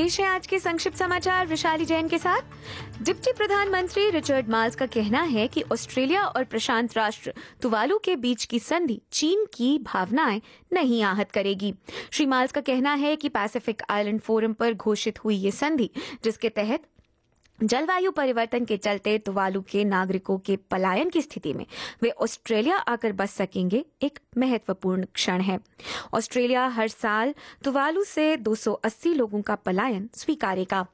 पेश है आज के संक्षिप्त समाचार, विशाली जैन के साथ। डिप्टी प्रधानमंत्री रिचर्ड माल्स का कहना है कि ऑस्ट्रेलिया और प्रशांत राष्ट्र तुवालू के बीच की संधि चीन की भावनाएँ नहीं आहत करेगी। श्री माल्स का कहना है कि पैसिफिक आइलैंड फोरम पर घोषित हुई ये संधि, जिसके तहत जलवायु परिवर्तन के चलते तुवालू के नागरिकों के पलायन की स्थिति में वे ऑस्ट्रेलिया आकर बस सकेंगे एक महत्वपूर्ण क्षण है। ऑस्ट्रेलिया हर साल तुवालू से 280 लोगों का पलायन स्वीकारेगा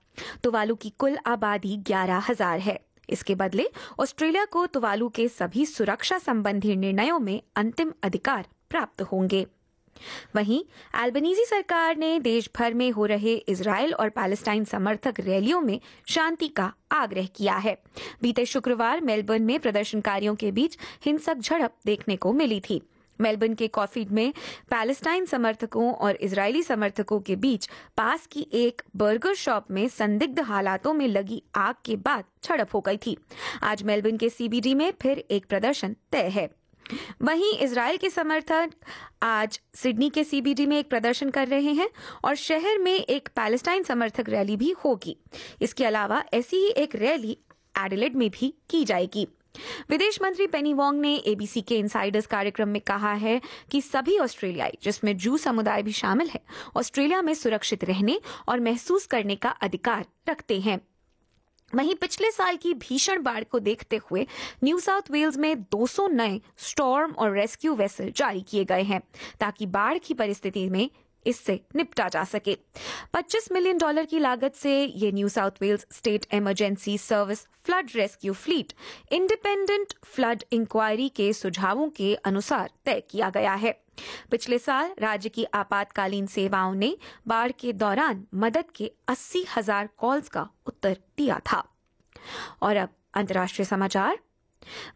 तुवालू की कुल आबादी ग्यारह हज़ार है। इसके बदले ऑस्ट्रेलिया को तुवालू के सभी सुरक्षा संबंधी निर्णयों में अंतिम अधिकार प्राप्त होंगे। वहीं एल्बनीजी सरकार ने देश भर में हो रहे इसराइल और पैलेस्टाइन समर्थक रैलियों में शांति का आग्रह किया है। बीते शुक्रवार मेलबर्न में प्रदर्शनकारियों के बीच हिंसक झड़प देखने को मिली थी। मेलबर्न के कॉफीड में पैलेस्टाइन समर्थकों और इजरायली समर्थकों के बीच पास की एक बर्गर शॉप में संदिग्ध हालातों में लगी आग के बाद झड़प हो गई थी। आज मेलबर्न के सीबीडी में फिर एक प्रदर्शन तय है। वहीं इसराइल के समर्थक आज सिडनी के सीबीडी में एक प्रदर्शन कर रहे हैं और शहर में एक पैलेस्टाइन समर्थक रैली भी होगी। इसके अलावा ऐसी ही एक रैली एडिलेड में भी की जाएगी। विदेश मंत्री पेनी वोंग ने एबीसी के इनसाइडर्स कार्यक्रम में कहा है कि सभी ऑस्ट्रेलियाई, जिसमें जू समुदाय भी शामिल है, ऑस्ट्रेलिया में सुरक्षित रहने और महसूस करने का अधिकार रखते हैं। वहीं पिछले साल की भीषण बाढ़ को देखते हुए न्यू साउथ वेल्स में 200 नए स्टॉर्म और रेस्क्यू वेसल जारी किए गए हैं ताकि बाढ़ की परिस्थिति में इससे निपटा जा सके। 25 मिलियन डॉलर की लागत से ये New South Wales State Emergency Service flood rescue fleet independent flood inquiry के सुझावों के अनुसार तय किया गया है। पिछले साल राज्य की आपातकालीन सेवाओं ने बाढ़ के दौरान मदद के अस्सी हज़ार कॉल्स का उत्तर दिया था। और अब अंतर्राष्ट्रीय समाचार।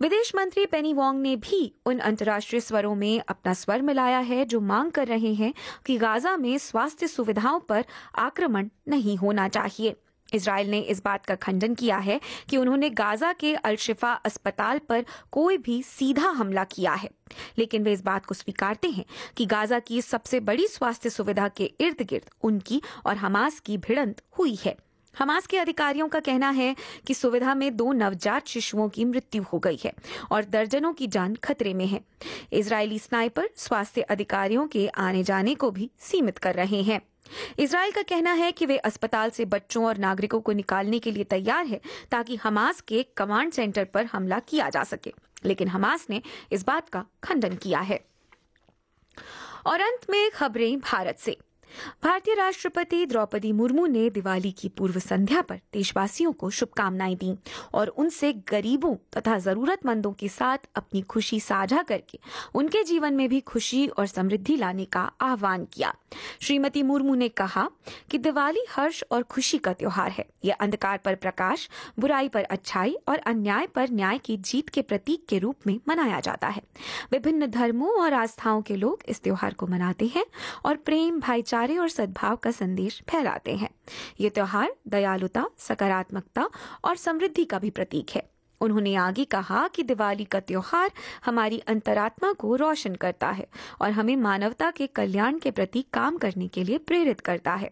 विदेश मंत्री पेनी वोंग ने भी उन अंतर्राष्ट्रीय स्वरों में अपना स्वर मिलाया है, जो मांग कर रहे हैं कि गाजा में स्वास्थ्य सुविधाओं पर आक्रमण नहीं होना चाहिए। इसराइल ने इस बात का खंडन किया है कि उन्होंने गाजा के अलशिफा अस्पताल पर कोई भी सीधा हमला किया है। लेकिन वे इस बात को स्वीकारते हैं कि गाजा की सबसे बड़ी स्वास्थ्य सुविधा के इर्द गिर्द उनकी और हमास की भिड़ंत हुई है। हमास के अधिकारियों का कहना है कि सुविधा में दो नवजात शिशुओं की मृत्यु हो गई है और दर्जनों की जान खतरे में है। इजरायली स्नाइपर स्वास्थ्य अधिकारियों के आने जाने को भी सीमित कर रहे हैं। इसराइल का कहना है कि वे अस्पताल से बच्चों और नागरिकों को निकालने के लिए तैयार है ताकि हमास के कमांड सेंटर पर हमला किया जा सके। लेकिन हमास ने इस बात का खंडन किया है। और अंत में खबरें भारत से। भारतीय राष्ट्रपति द्रौपदी मुर्मू ने दिवाली की पूर्व संध्या पर देशवासियों को शुभकामनाएँ दी और उनसे गरीबों तथा जरूरतमंदों के साथ अपनी खुशी साझा करके उनके जीवन में भी खुशी और समृद्धि लाने का आह्वान किया। श्रीमती मुर्मू ने कहा कि दिवाली हर्ष और खुशी का त्योहार है। यह अंधकार पर प्रकाश, बुराई पर अच्छाई और अन्याय पर न्याय की जीत के प्रतीक के रूप में मनाया जाता है। विभिन्न धर्मों और आस्थाओं के लोग इस त्योहार को मनाते हैं और प्रेम, भाईचारा भाईचारे और सद्भाव का संदेश फैलाते हैं। ये त्योहार दयालुता, सकारात्मकता और समृद्धि का भी प्रतीक है। उन्होंने आगे कहा कि दिवाली का त्योहार हमारी अंतरात्मा को रोशन करता है और हमें मानवता के कल्याण के प्रति काम करने के लिए प्रेरित करता है।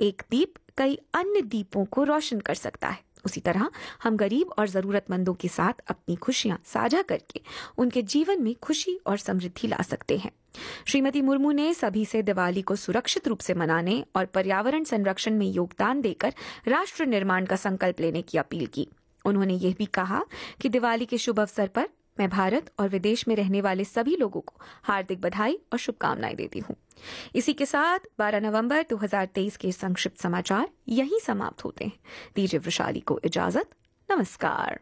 एक दीप कई अन्य दीपों को रोशन कर सकता है। उसी तरह हम गरीब और जरूरतमंदों के साथ अपनी खुशियाँ साझा करके उनके जीवन में खुशी और समृद्धि ला सकते हैं। श्रीमती मुर्मू ने सभी से दिवाली को सुरक्षित रूप से मनाने और पर्यावरण संरक्षण में योगदान देकर राष्ट्र निर्माण का संकल्प लेने की अपील की। उन्होंने यह भी कहा कि दिवाली के शुभ अवसर पर मैं भारत और विदेश में रहने वाले सभी लोगों को हार्दिक बधाई और शुभकामनाएँ देती हूँ। इसी के साथ 12 नवंबर 2023 के संक्षिप्त समाचार यहीं समाप्त होते हैं। दीजिए वृशाली को इजाज़त। नमस्कार।